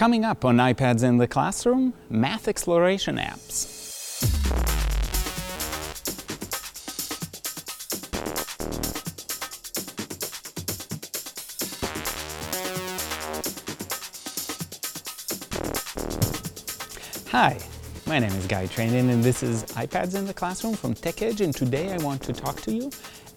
Coming up on iPads in the Classroom, Math Exploration Apps. Hi, my name is Guy Trainin and this is iPads in the Classroom from TechEdge and today I want to talk to you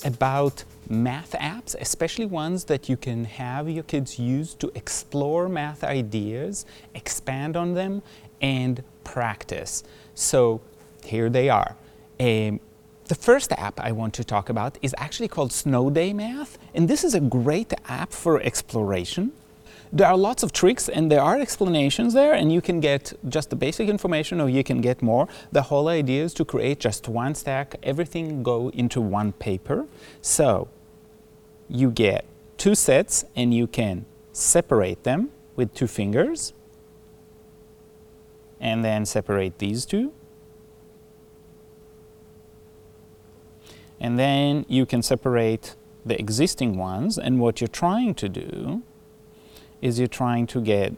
about math apps, especially ones that you can have your kids use to explore math ideas, expand on them, and practice. So here they are. Um, the first app I want to talk about is actually called Snow Day Math, and this is a great app for exploration. There are lots of tricks and there are explanations there and you can get just the basic information or you can get more. The whole idea is to create just one stack, everything go into one paper. So you get two sets and you can separate them with two fingers and then separate these two. And then you can separate the existing ones and what you're trying to do is you're trying to get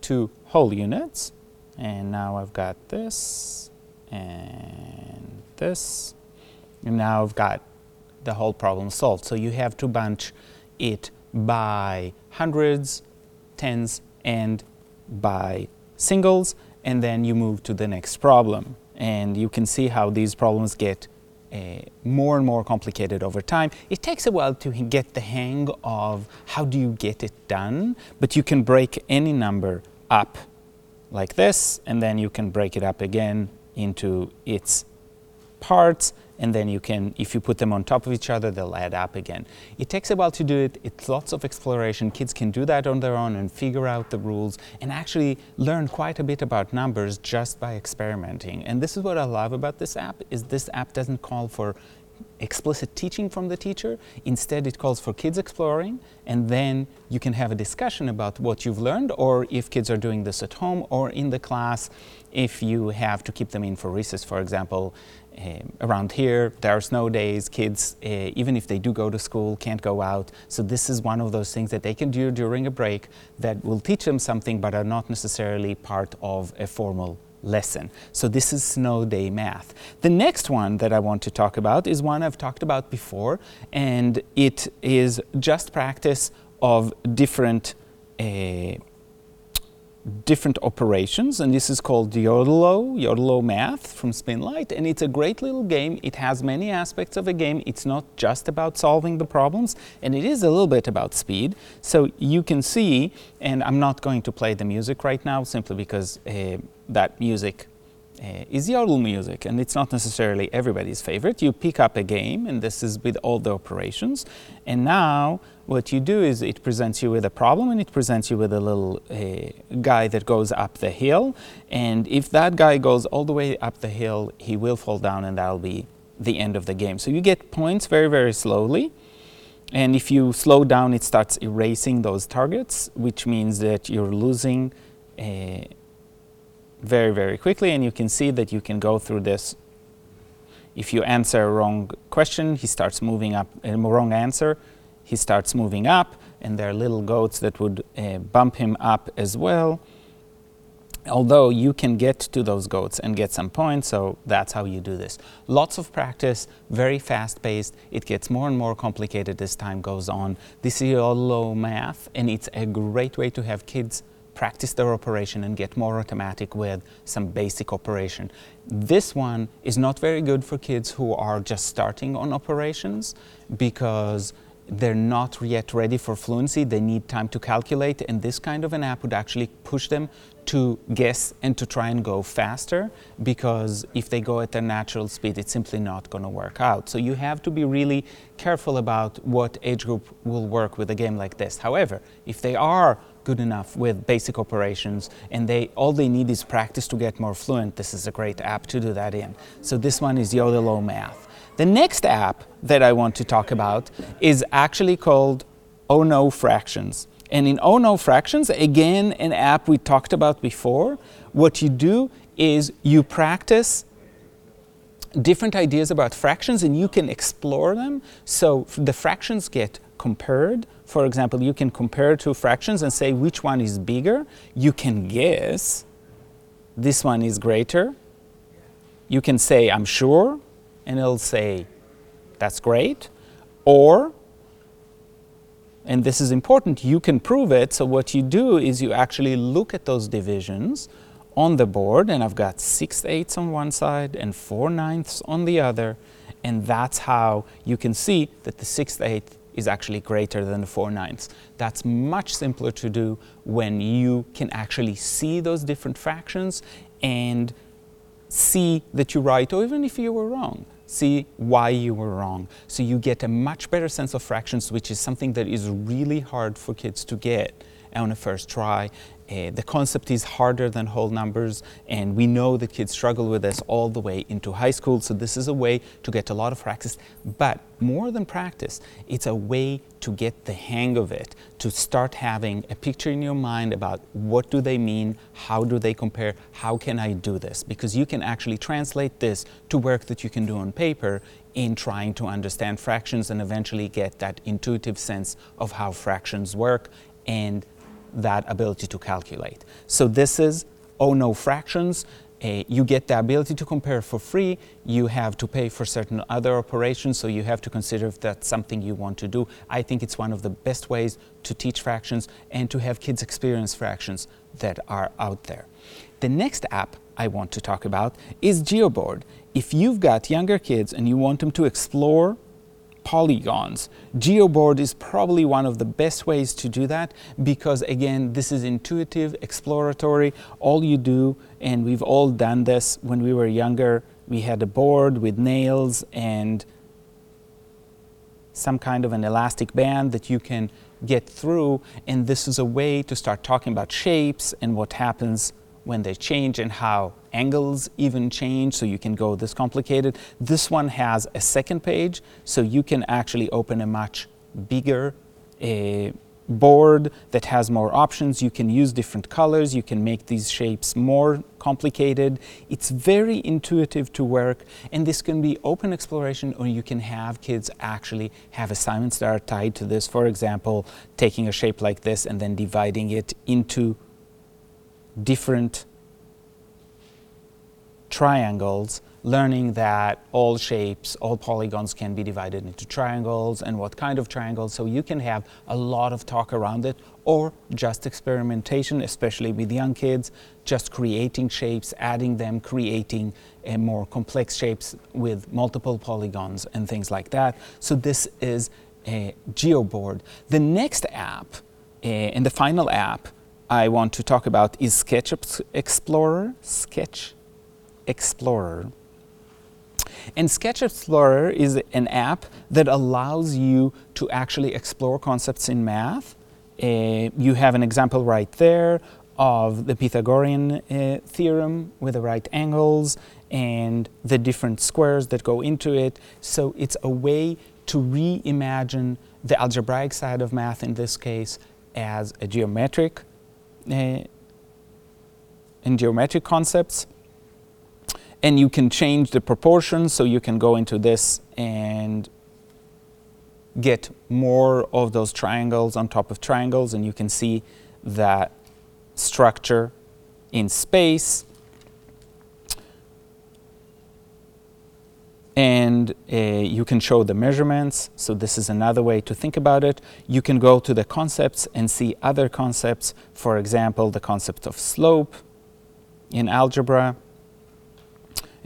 two whole units. And now I've got this and this. And now I've got the whole problem solved. So you have to bunch it by hundreds, tens, and by singles, and then you move to the next problem. And you can see how these problems get uh, more and more complicated over time. It takes a while to get the hang of how do you get it done, but you can break any number up like this, and then you can break it up again into its parts, and then you can, if you put them on top of each other, they'll add up again. It takes a while to do it. It's lots of exploration. Kids can do that on their own and figure out the rules and actually learn quite a bit about numbers just by experimenting. And this is what I love about this app, is this app doesn't call for explicit teaching from the teacher. Instead, it calls for kids exploring, and then you can have a discussion about what you've learned, or if kids are doing this at home or in the class, if you have to keep them in for recess, for example. Uh, around here, there are snow days, kids, uh, even if they do go to school, can't go out. So this is one of those things that they can do during a break that will teach them something, but are not necessarily part of a formal lesson. So this is snow day math. The next one that I want to talk about is one I've talked about before, and it is just practice of different uh, different operations, and this is called Yodelo, Yodelo Math from Spinlight, and it's a great little game. It has many aspects of a game. It's not just about solving the problems, and it is a little bit about speed. So you can see, and I'm not going to play the music right now simply because uh, that music uh, is yodel music, and it's not necessarily everybody's favorite. You pick up a game, and this is with all the operations, and now what you do is it presents you with a problem, and it presents you with a little uh, guy that goes up the hill, and if that guy goes all the way up the hill, he will fall down, and that'll be the end of the game. So you get points very, very slowly. And if you slow down, it starts erasing those targets, which means that you're losing uh, very, very quickly, and you can see that you can go through this. If you answer a wrong question, he starts moving up, a wrong answer, he starts moving up, and there are little goats that would uh, bump him up as well. Although you can get to those goats and get some points, so that's how you do this. Lots of practice, very fast paced. It gets more and more complicated as time goes on. This is Yodelo math, and it's a great way to have kids practice their operation and get more automatic with some basic operation. This one is not very good for kids who are just starting on operations because they're not yet ready for fluency. They need time to calculate, and this kind of an app would actually push them to guess and to try and go faster because if they go at their natural speed, it's simply not going to work out. So you have to be really careful about what age group will work with a game like this. However, if they are good enough with basic operations and they all they need is practice to get more fluent, this is a great app to do that in. So this one is Yodelo Math. The next app that I want to talk about is actually called Oh No Fractions. And in Oh No Fractions, again, an app we talked about before, what you do is you practice different ideas about fractions and you can explore them. So the fractions get compared For example, you can compare two fractions and say which one is bigger. You can guess this one is greater. You can say, I'm sure, and it'll say, that's great. Or, and this is important, you can prove it. So, what you do is you actually look at those divisions on the board, and I've got six eighths on one side and four ninths on the other, and that's how you can see that the sixth eighth is actually greater than the four ninths. That's much simpler to do when you can actually see those different fractions and see that you're right, or even if you were wrong, see why you were wrong. So you get a much better sense of fractions, which is something that is really hard for kids to get on a first try. Uh, the concept is harder than whole numbers, and we know that kids struggle with this all the way into high school. So, this is a way to get a lot of practice. But more than practice, it's a way to get the hang of it, to start having a picture in your mind about what do they mean, how do they compare, how can I do this? Because you can actually translate this to work that you can do on paper in trying to understand fractions and eventually get that intuitive sense of how fractions work and that ability to calculate. So this is oh no fractions. Uh, you get the ability to compare for free. You have to pay for certain other operations, so you have to consider if that's something you want to do. I think it's one of the best ways to teach fractions and to have kids experience fractions that are out there. The next app I want to talk about is GeoBoard. If you've got younger kids and you want them to explore polygons. GeoBoard is probably one of the best ways to do that because again, this is intuitive, exploratory. All you do, and we've all done this when we were younger, we had a board with nails and some kind of an elastic band that you can get through. And this is a way to start talking about shapes and what happens when they change and how angles even change, so you can go this complicated. This one has a second page, so you can actually open a much bigger uh, board that has more options. You can use different colors. You can make these shapes more complicated. It's very intuitive to work, and this can be open exploration, or you can have kids actually have assignments that are tied to this. For example, taking a shape like this and then dividing it into different triangles, learning that all shapes, all polygons can be divided into triangles and what kind of triangles. So you can have a lot of talk around it or just experimentation, especially with young kids, just creating shapes, adding them, creating uh, more complex shapes with multiple polygons and things like that. So this is a GeoBoard. The next app uh, and the final app I want to talk about is Sketch Explorer. Sketch Explorer. And Sketch Explorer is an app that allows you to actually explore concepts in math. Uh, you have an example right there of the Pythagorean uh, theorem with the right angles and the different squares that go into it. So it's a way to reimagine the algebraic side of math in this case as a geometric uh, in geometric concepts. And you can change the proportions, so you can go into this and get more of those triangles on top of triangles, and you can see that structure in space. and uh, you can show the measurements. So this is another way to think about it. You can go to the concepts and see other concepts. For example, the concept of slope in algebra.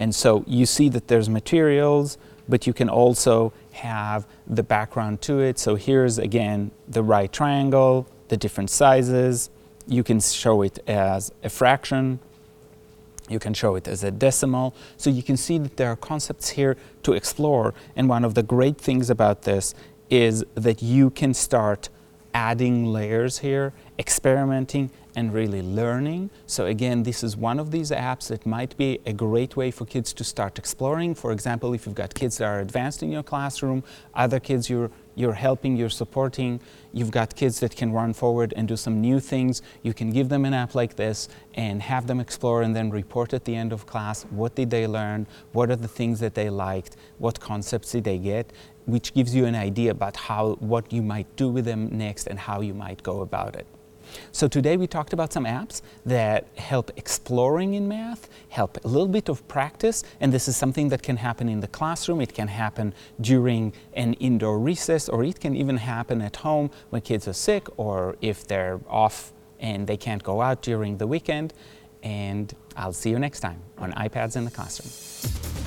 And so you see that there's materials, but you can also have the background to it. So here's again the right triangle, the different sizes. You can show it as a fraction you can show it as a decimal. So you can see that there are concepts here to explore. And one of the great things about this is that you can start adding layers here, experimenting, and really learning. So again, this is one of these apps that might be a great way for kids to start exploring. For example, if you've got kids that are advanced in your classroom, other kids you're you're helping, you're supporting. You've got kids that can run forward and do some new things. You can give them an app like this and have them explore and then report at the end of class what did they learn, what are the things that they liked, what concepts did they get, which gives you an idea about how what you might do with them next and how you might go about it. So today we talked about some apps that help exploring in math, help a little bit of practice, and this is something that can happen in the classroom, it can happen during an indoor recess, or it can even happen at home when kids are sick or if they're off and they can't go out during the weekend. And I'll see you next time on iPads in the Classroom.